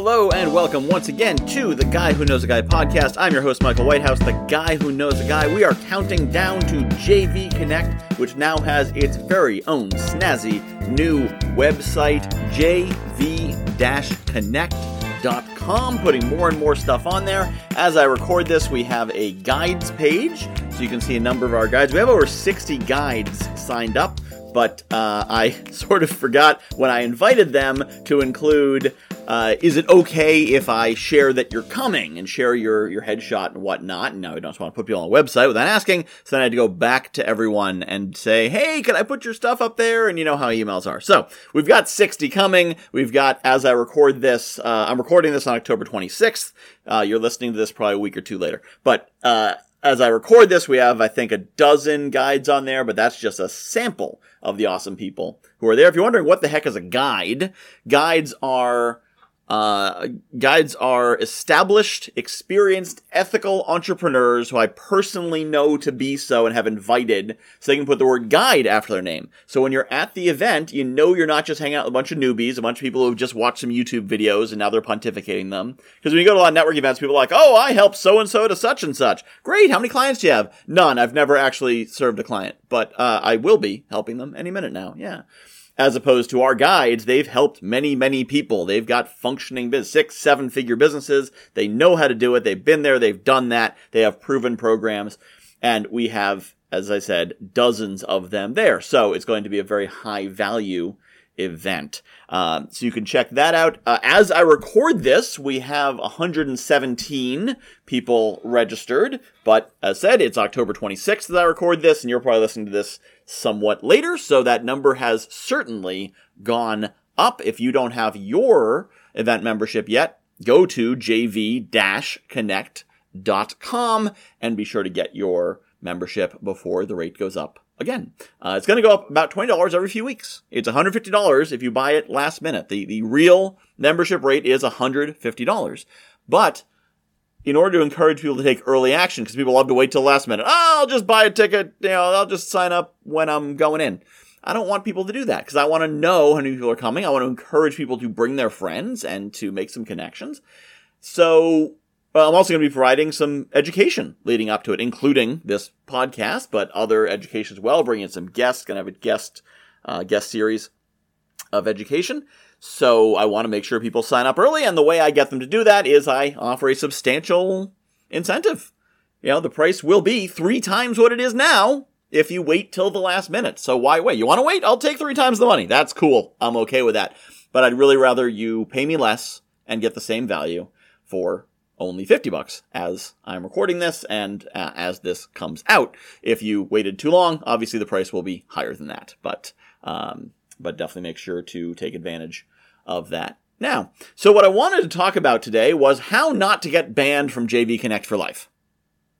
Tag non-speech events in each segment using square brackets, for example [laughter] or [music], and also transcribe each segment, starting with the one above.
Hello and welcome once again to the Guy Who Knows a Guy podcast. I'm your host, Michael Whitehouse, the guy who knows a guy. We are counting down to JV Connect, which now has its very own snazzy new website, jv-connect.com, putting more and more stuff on there. As I record this, we have a guides page, so you can see a number of our guides. We have over 60 guides signed up but uh, I [laughs] sort of forgot when I invited them to include uh, is it okay if I share that you're coming and share your, your headshot and whatnot? And now I don't want to put people on a website without asking. So then I had to go back to everyone and say, hey, can I put your stuff up there? And you know how emails are. So we've got 60 coming. We've got, as I record this, uh, I'm recording this on October 26th. Uh, you're listening to this probably a week or two later. But, uh, as I record this, we have, I think, a dozen guides on there, but that's just a sample of the awesome people who are there. If you're wondering what the heck is a guide, guides are uh, guides are established, experienced, ethical entrepreneurs who I personally know to be so and have invited so they can put the word guide after their name. So when you're at the event, you know you're not just hanging out with a bunch of newbies, a bunch of people who've just watched some YouTube videos and now they're pontificating them. Because when you go to a lot of network events, people are like, oh, I helped so and so to such and such. Great. How many clients do you have? None. I've never actually served a client, but uh, I will be helping them any minute now. Yeah as opposed to our guides, they've helped many, many people. They've got functioning business, six, seven figure businesses. They know how to do it. They've been there. They've done that. They have proven programs. And we have, as I said, dozens of them there. So it's going to be a very high value event. Um, so you can check that out. Uh, as I record this, we have 117 people registered, but as said, it's October 26th as I record this, and you're probably listening to this somewhat later, so that number has certainly gone up. If you don't have your event membership yet, go to jv-connect.com and be sure to get your membership before the rate goes up again. Uh, it's going to go up about $20 every few weeks. It's $150 if you buy it last minute. The, the real membership rate is $150. But in order to encourage people to take early action, because people love to wait till the last minute, oh, I'll just buy a ticket, you know, I'll just sign up when I'm going in. I don't want people to do that because I want to know how many people are coming. I want to encourage people to bring their friends and to make some connections. So I'm also going to be providing some education leading up to it, including this podcast, but other education as well. Bringing in some guests, going to have a guest uh, guest series of education. So I want to make sure people sign up early, and the way I get them to do that is I offer a substantial incentive. You know, the price will be three times what it is now if you wait till the last minute. So why wait? You want to wait? I'll take three times the money. That's cool. I'm okay with that. But I'd really rather you pay me less and get the same value for only 50 bucks as I'm recording this and uh, as this comes out. If you waited too long, obviously the price will be higher than that, but, um, but definitely make sure to take advantage of that now. So what I wanted to talk about today was how not to get banned from JV Connect for life.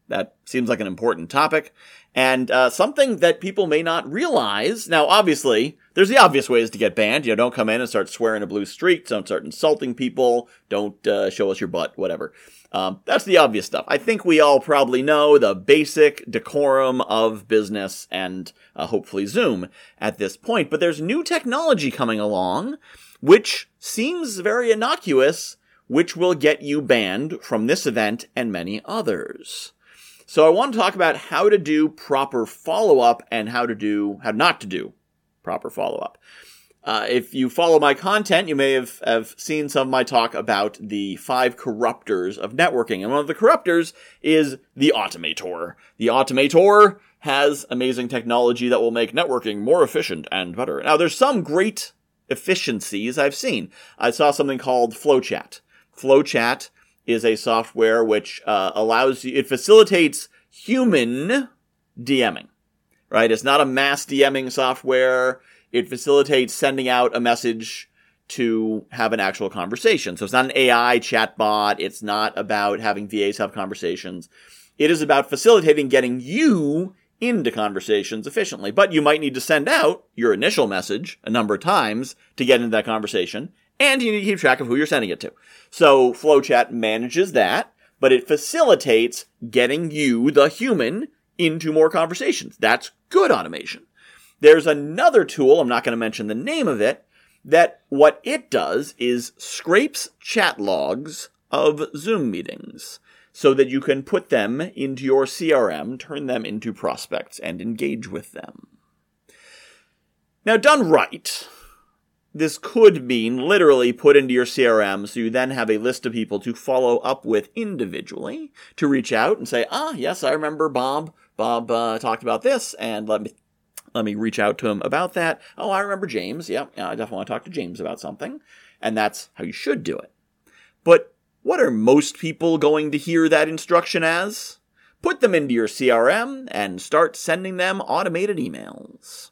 That seems like an important topic and uh, something that people may not realize. Now, obviously, there's the obvious ways to get banned. You know, don't come in and start swearing a blue streak. Don't start insulting people. Don't uh, show us your butt. Whatever. Um, that's the obvious stuff. I think we all probably know the basic decorum of business and uh, hopefully Zoom at this point. But there's new technology coming along, which seems very innocuous, which will get you banned from this event and many others. So I want to talk about how to do proper follow up and how to do, how not to do proper follow up. Uh, if you follow my content, you may have, have seen some of my talk about the five corruptors of networking. And one of the corruptors is the automator. The automator has amazing technology that will make networking more efficient and better. Now, there's some great efficiencies I've seen. I saw something called Flowchat. Flowchat is a software which uh, allows you, it facilitates human DMing, right? It's not a mass DMing software. It facilitates sending out a message to have an actual conversation. So it's not an AI chatbot. It's not about having VAs have conversations. It is about facilitating getting you into conversations efficiently. But you might need to send out your initial message a number of times to get into that conversation and you need to keep track of who you're sending it to. So Flowchat manages that, but it facilitates getting you, the human, into more conversations. That's good automation. There's another tool, I'm not going to mention the name of it, that what it does is scrapes chat logs of Zoom meetings so that you can put them into your CRM, turn them into prospects, and engage with them. Now, done right, this could mean literally put into your CRM so you then have a list of people to follow up with individually to reach out and say, ah, yes, I remember Bob. Bob uh, talked about this, and let me let me reach out to him about that. Oh, I remember James. Yeah, yeah, I definitely want to talk to James about something, and that's how you should do it. But what are most people going to hear that instruction as? Put them into your CRM and start sending them automated emails.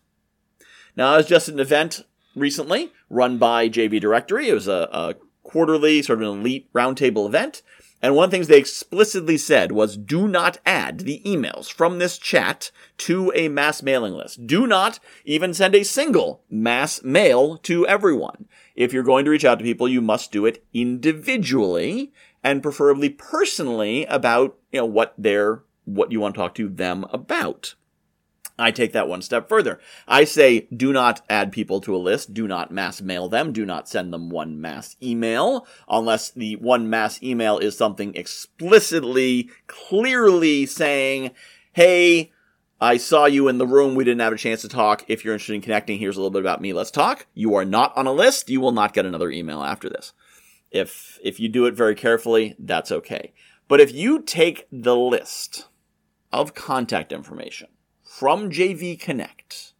Now, I was just at an event recently run by JV Directory. It was a, a quarterly, sort of an elite roundtable event. And one of the things they explicitly said was do not add the emails from this chat to a mass mailing list. Do not even send a single mass mail to everyone. If you're going to reach out to people, you must do it individually and preferably personally about, you know, what they're, what you want to talk to them about. I take that one step further. I say do not add people to a list, do not mass mail them, do not send them one mass email, unless the one mass email is something explicitly, clearly saying, hey, I saw you in the room. We didn't have a chance to talk. If you're interested in connecting, here's a little bit about me. Let's talk. You are not on a list. You will not get another email after this. If, if you do it very carefully, that's okay. But if you take the list of contact information from JV Connect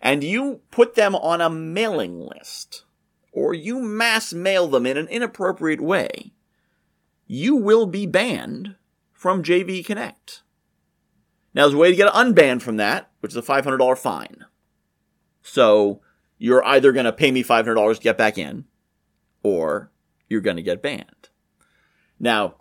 and you put them on a mailing list or you mass mail them in an inappropriate way, you will be banned from JV Connect. Now, there's a way to get unbanned from that, which is a $500 fine. So, you're either going to pay me $500 to get back in, or you're going to get banned. Now,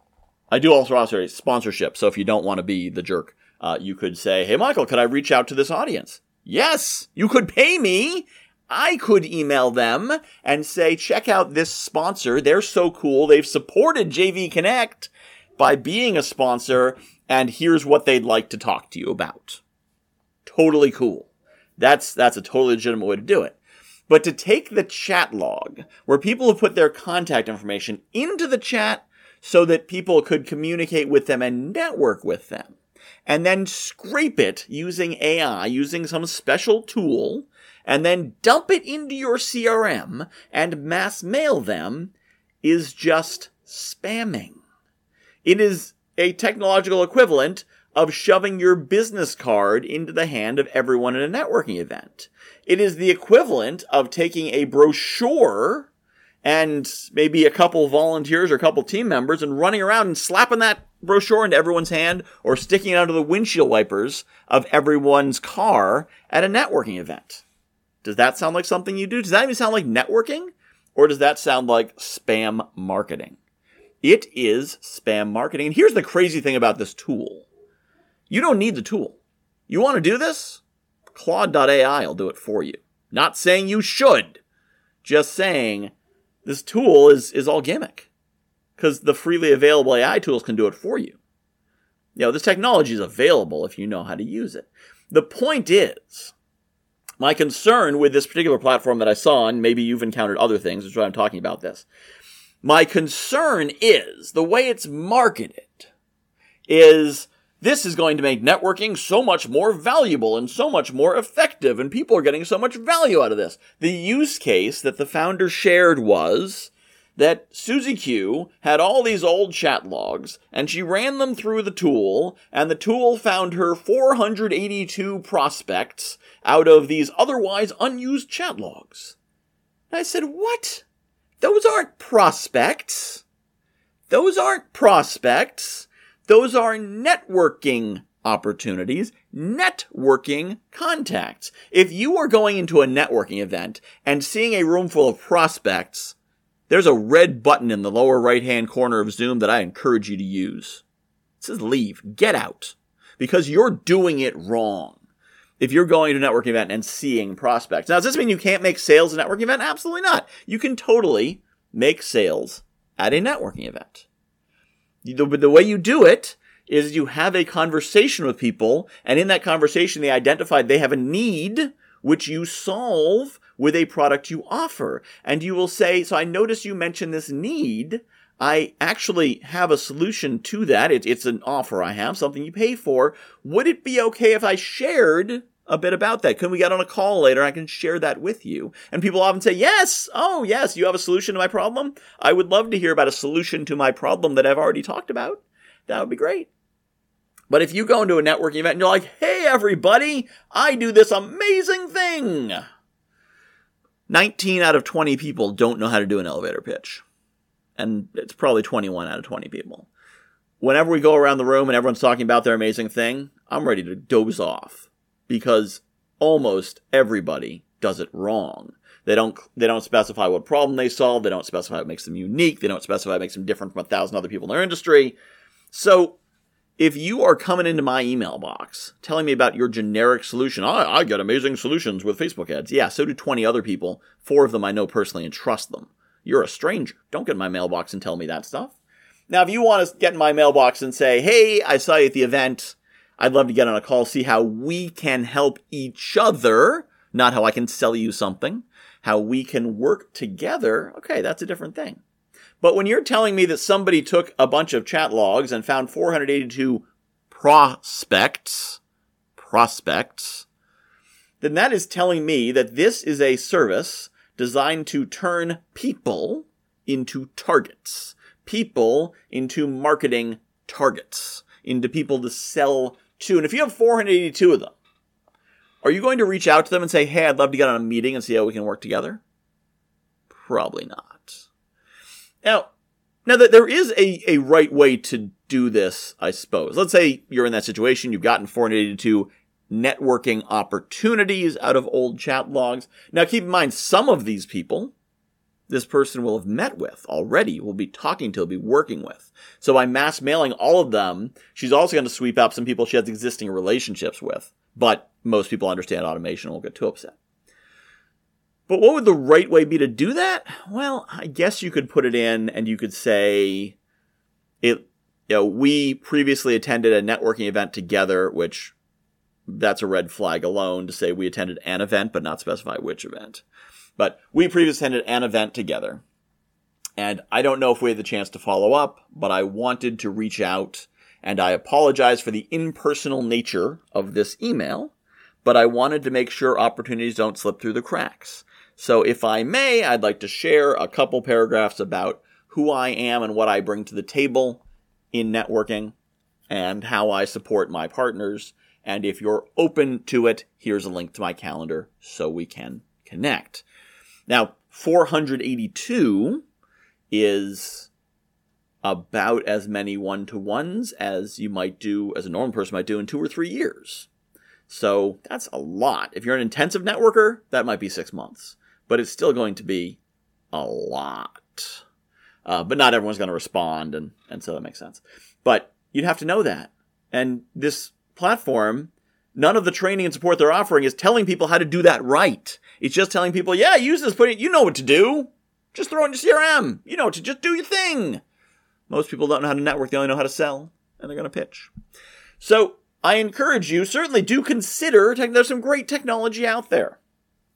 I do also offer sponsorship, so if you don't want to be the jerk, uh, you could say, Hey, Michael, could I reach out to this audience? Yes, you could pay me. I could email them and say, check out this sponsor. They're so cool. They've supported JV Connect by being a sponsor, and here's what they'd like to talk to you about. Totally cool. That's, that's a totally legitimate way to do it. But to take the chat log, where people have put their contact information into the chat so that people could communicate with them and network with them, and then scrape it using AI, using some special tool, and then dump it into your CRM and mass mail them is just spamming. It is a technological equivalent of shoving your business card into the hand of everyone at a networking event. It is the equivalent of taking a brochure and maybe a couple volunteers or a couple team members and running around and slapping that brochure into everyone's hand or sticking it under the windshield wipers of everyone's car at a networking event. Does that sound like something you do? Does that even sound like networking? Or does that sound like spam marketing? It is spam marketing. And here's the crazy thing about this tool. You don't need the tool. You want to do this? Claude.ai will do it for you. Not saying you should. Just saying this tool is, is all gimmick because the freely available AI tools can do it for you. You know, this technology is available if you know how to use it. The point is, my concern with this particular platform that I saw, and maybe you've encountered other things, is why I'm talking about this. My concern is the way it's marketed is this is going to make networking so much more valuable and so much more effective, and people are getting so much value out of this. The use case that the founder shared was that Susie Q had all these old chat logs and she ran them through the tool and the tool found her 482 prospects out of these otherwise unused chat logs. And I said, what? Those aren't prospects. Those aren't prospects. Those are networking opportunities, networking contacts. If you are going into a networking event and seeing a room full of prospects, there's a red button in the lower right hand corner of Zoom that I encourage you to use. It says leave, get out, because you're doing it wrong. If you're going to a networking event and seeing prospects. Now, does this mean you can't make sales at a networking event? Absolutely not. You can totally make sales at a networking event. The, the way you do it is you have a conversation with people, and in that conversation, they identify they have a need which you solve with a product you offer. And you will say, so I notice you mentioned this need. I actually have a solution to that. It, it's an offer I have, something you pay for. Would it be okay if I shared a bit about that? Can we get on a call later? I can share that with you. And people often say, yes, oh, yes, you have a solution to my problem? I would love to hear about a solution to my problem that I've already talked about. That would be great. But if you go into a networking event and you're like, hey, everybody, I do this amazing thing. 19 out of 20 people don't know how to do an elevator pitch. And it's probably 21 out of 20 people. Whenever we go around the room and everyone's talking about their amazing thing, I'm ready to doze off because almost everybody does it wrong. They don't they don't specify what problem they solve. They don't specify what makes them unique. They don't specify what makes them different from a thousand other people in their industry. So if you are coming into my email box telling me about your generic solution, I, I get amazing solutions with Facebook ads. Yeah, so do 20 other people. Four of them I know personally and trust them. You're a stranger. Don't get in my mailbox and tell me that stuff. Now, if you want to get in my mailbox and say, hey, I saw you at the event, I'd love to get on a call, see how we can help each other, not how I can sell you something, how we can work together, okay, that's a different thing. But when you're telling me that somebody took a bunch of chat logs and found 482 prospects, prospects, then that is telling me that this is a service designed to turn people into targets, people into marketing targets, into people to sell to. And if you have 482 of them, are you going to reach out to them and say, hey, I'd love to get on a meeting and see how we can work together? Probably not. Now, now that there is a, a right way to do this, I suppose. Let's say you're in that situation, you've gotten 482 networking opportunities out of old chat logs. Now keep in mind, some of these people, this person will have met with already, will be talking to, will be working with. So by mass mailing all of them, she's also going to sweep up some people she has existing relationships with. But most people understand automation won't get too upset. But what would the right way be to do that? Well, I guess you could put it in and you could say it you know, we previously attended a networking event together, which that's a red flag alone to say we attended an event, but not specify which event. But we previously attended an event together. And I don't know if we had the chance to follow up, but I wanted to reach out and I apologize for the impersonal nature of this email, but I wanted to make sure opportunities don't slip through the cracks. So if I may, I'd like to share a couple paragraphs about who I am and what I bring to the table in networking and how I support my partners. And if you're open to it, here's a link to my calendar so we can connect. Now, 482 is about as many one to ones as you might do, as a normal person might do in two or three years. So that's a lot. If you're an intensive networker, that might be six months but it's still going to be a lot. Uh, but not everyone's going to respond, and, and so that makes sense. But you'd have to know that. And this platform, none of the training and support they're offering is telling people how to do that right. It's just telling people, yeah, use this, put it, you know what to do. Just throw in your CRM. You know to just do your thing. Most people don't know how to network, they only know how to sell, and they're going to pitch. So I encourage you, certainly do consider, there's some great technology out there.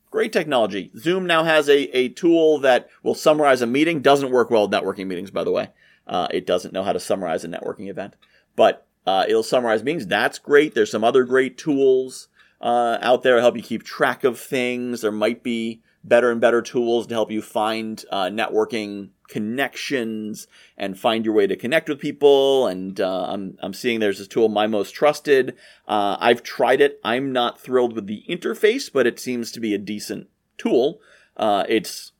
Great technology. Zoom now has a, a tool that will summarize a meeting. Doesn't work well with networking meetings, by the way. Uh, it doesn't know how to summarize a networking event, but uh, it'll summarize meetings. That's great. There's some other great tools uh, out there to help you keep track of things. There might be better and better tools to help you find uh, networking connections and find your way to connect with people. And uh, I'm, I'm seeing there's this tool, My Most Trusted. Uh, I've tried it. I'm not thrilled with the interface, but it seems to be a decent tool. Uh, it's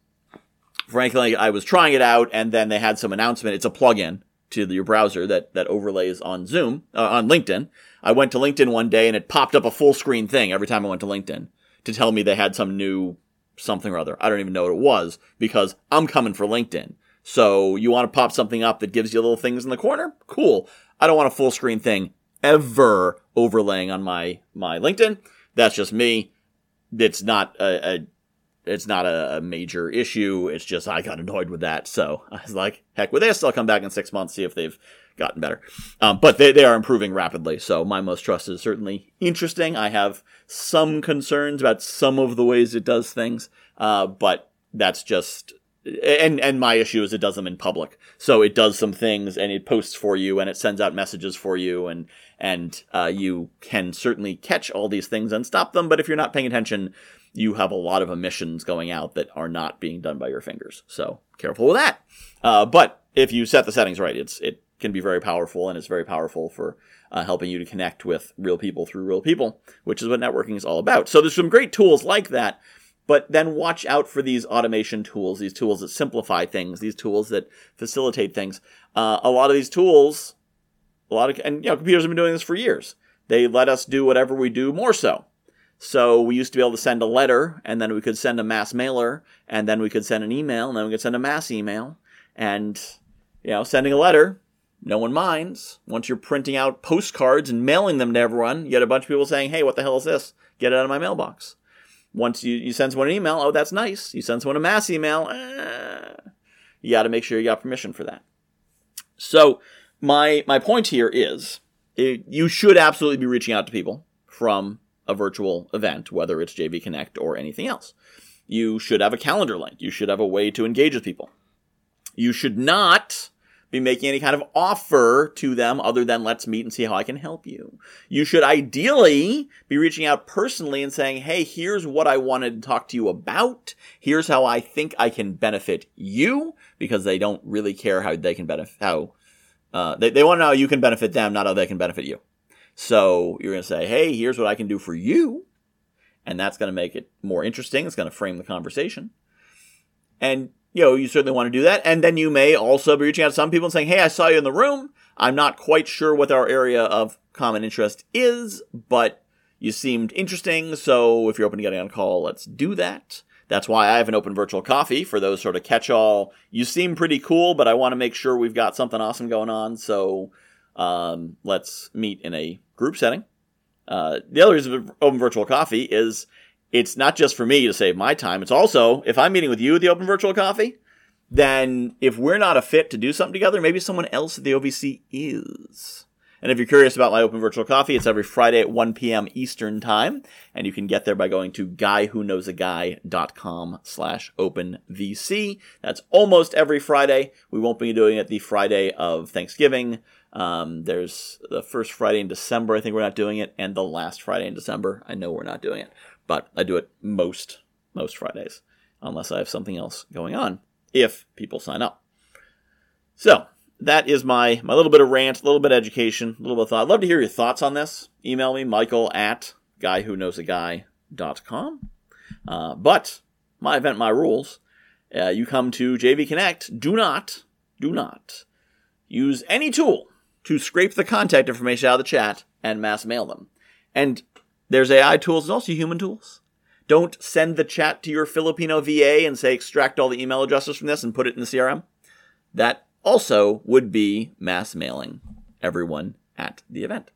frankly, I was trying it out, and then they had some announcement. It's a plugin to your browser that that overlays on Zoom uh, on LinkedIn. I went to LinkedIn one day, and it popped up a full screen thing every time I went to LinkedIn to tell me they had some new something or other. I don't even know what it was because I'm coming for LinkedIn. So you want to pop something up that gives you little things in the corner? Cool. I don't want a full screen thing ever overlaying on my, my LinkedIn. That's just me. It's not a, a it's not a, major issue. It's just I got annoyed with that, so I was like, heck with this. I'll come back in six months see if they've gotten better. Um, but they they are improving rapidly. So my most trust is certainly interesting. I have some concerns about some of the ways it does things, uh, but that's just and and my issue is it does them in public. So it does some things and it posts for you and it sends out messages for you and and uh, you can certainly catch all these things and stop them. But if you're not paying attention, you have a lot of emissions going out that are not being done by your fingers. So careful with that. Uh, but if you set the settings right, it's it can be very powerful and it's very powerful for uh, helping you to connect with real people through real people, which is what networking is all about. So there's some great tools like that but then watch out for these automation tools, these tools that simplify things, these tools that facilitate things. Uh, a lot of these tools, a lot of, and you know, computers have been doing this for years. They let us do whatever we do more so. So we used to be able to send a letter, and then we could send a mass mailer, and then we could send an email, and then we could send a mass email. And, you know, sending a letter, no one minds. Once you're printing out postcards and mailing them to everyone, you get a bunch of people saying, hey, what the hell is this? Get it out of my mailbox. Once you, you send someone an email, oh, that's nice. You send someone a mass email, eh, you got to make sure you got permission for that. So my my point here is it, you should absolutely be reaching out to people from a virtual event, whether it's JV Connect or anything else. You should have a calendar link. You should have a way to engage with people. You should not be making any kind of offer to them other than let's meet and see how I can help you. You should ideally be reaching out personally and saying, Hey, here's what I wanted to talk to you about. Here's how I think I can benefit you because they don't really care how they can benefit, how, uh, they, they want to know how you can benefit them, not how they can benefit you. So you're going to say, Hey, here's what I can do for you. And that's going to make it more interesting. It's going to frame the conversation. And you know, you certainly want to do that. And then you may also be reaching out to some people and saying, Hey, I saw you in the room. I'm not quite sure what our area of common interest is, but you seemed interesting. So if you're open to getting on a call, let's do that. That's why I have an open virtual coffee for those sort of catch all. You seem pretty cool, but I want to make sure we've got something awesome going on. So um, let's meet in a group setting. Uh, the other reason of open virtual coffee is it's not just for me to save my time. It's also if I'm meeting with you at the Open Virtual Coffee, then if we're not a fit to do something together, maybe someone else at the OVC is. And if you're curious about my open virtual coffee, it's every Friday at 1 p.m. Eastern time. And you can get there by going to guywhoknowsaguy.com slash openvc. That's almost every Friday. We won't be doing it the Friday of Thanksgiving. Um, there's the first Friday in December. I think we're not doing it. And the last Friday in December. I know we're not doing it but I do it most most Fridays unless I have something else going on if people sign up. So that is my my little bit of rant, a little bit of education, a little bit of thought. I'd love to hear your thoughts on this. Email me, Michael at guywhoknowsaguy.com. Uh, but my event, my rules. Uh, you come to JV Connect. Do not, do not use any tool to scrape the contact information out of the chat and mass mail them. And there's AI tools and also human tools. Don't send the chat to your Filipino VA and say extract all the email addresses from this and put it in the CRM. That also would be mass mailing everyone at the event.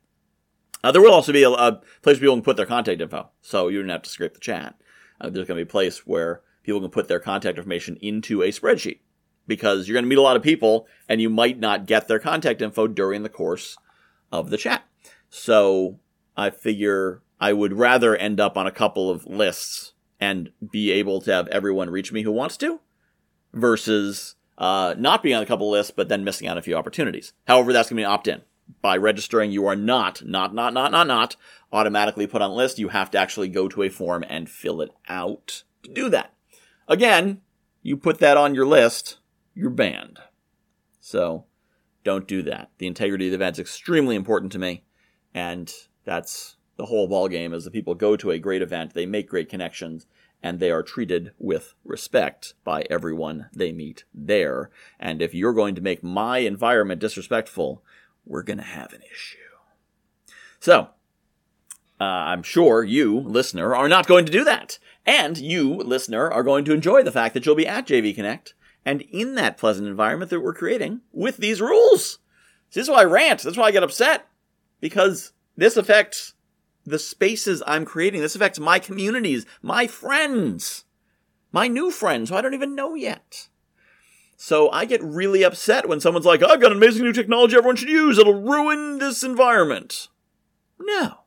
Uh, there will also be a, a, place where people can put their contact info, so you don't have to scrape the chat. Uh, there's going to be a place where people can put their contact information into a spreadsheet because you're going to meet a lot of people and you might not get their contact info during the course of the chat. So I figure I would rather end up on a couple of lists and be able to have everyone reach me who wants to versus uh, not being on a couple lists but then missing out a few opportunities. However, that's going to be an opt-in. By registering, you are not, not, not, not, not, not automatically put on a list. You have to actually go to a form and fill it out to do that. Again, you put that on your list, you're banned. So don't do that. The integrity of the event is extremely important to me, and that's the whole ball game is that people go to a great event, they make great connections, and they are treated with respect by everyone they meet there. And if you're going to make my environment disrespectful, we're going to have an issue. So, uh, I'm sure you, listener, are not going to do that. And you, listener, are going to enjoy the fact that you'll be at JV Connect and in that pleasant environment that we're creating with these rules. This is why I rant. That's why I get upset. Because this affects the spaces I'm creating. This affects my communities, my friends. my new friends who I don't even know yet. So I get really upset when someone's like, I've got an amazing new technology everyone should use. It'll ruin this environment. No,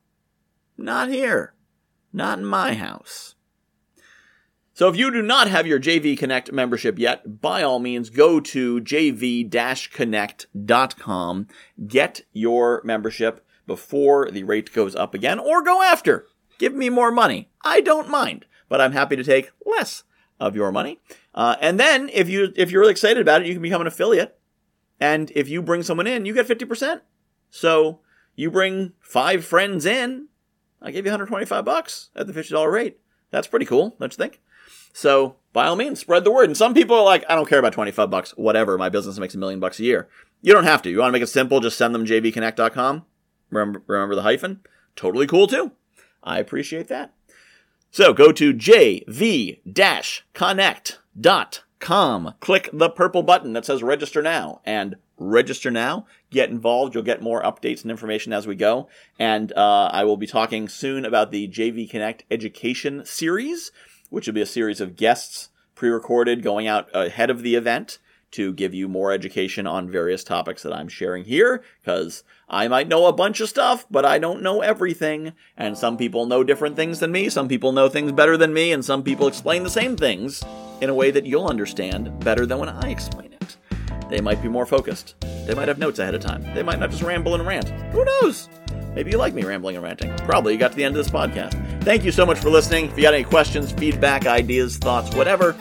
not here. Not in my house. So if you do not have your JV Connect membership yet, by all means, go to jv-connect.com, get your membership before the rate goes up again, or go after. Give me more money. I don't mind, but I'm happy to take less of your money. Uh, and then if you if you're really excited about it, you can become an affiliate. And if you bring someone in, you get 50%. So you bring five friends in, I give you 125 bucks at the $50 rate. That's pretty cool, don't you think? So by all means, spread the word. And some people are like, I don't care about 25 bucks, whatever. My business makes a million bucks a year. You don't have to. You want to make it simple, just send them jvconnect.com. Remember, remember the hyphen? Totally cool too. I appreciate that. So go to jv-connect.com. Click the purple button that says register now and register now. Get involved. You'll get more updates and information as we go. And uh, I will be talking soon about the JV Connect Education Series, which will be a series of guests pre-recorded going out ahead of the event to give you more education on various topics that I'm sharing here, because I might know a bunch of stuff, but I don't know everything. And some people know different things than me, some people know things better than me, and some people explain the same things in a way that you'll understand better than when I explain it. They might be more focused. They might have notes ahead of time. They might not just ramble and rant. Who knows? Maybe you like me rambling and ranting. Probably you got to the end of this podcast. Thank you so much for listening. If you got any questions, feedback, ideas, thoughts, whatever,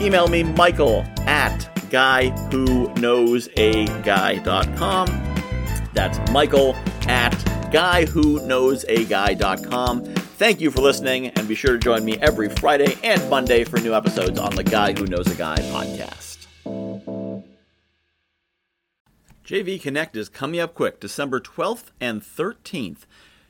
email me, Michael at guywhoknowsaguy.com. That's Michael at guywhoknowsaguy.com. Thank you for listening, and be sure to join me every Friday and Monday for new episodes on the Guy Who Knows a Guy podcast. JV Connect is coming up quick, December 12th and 13th.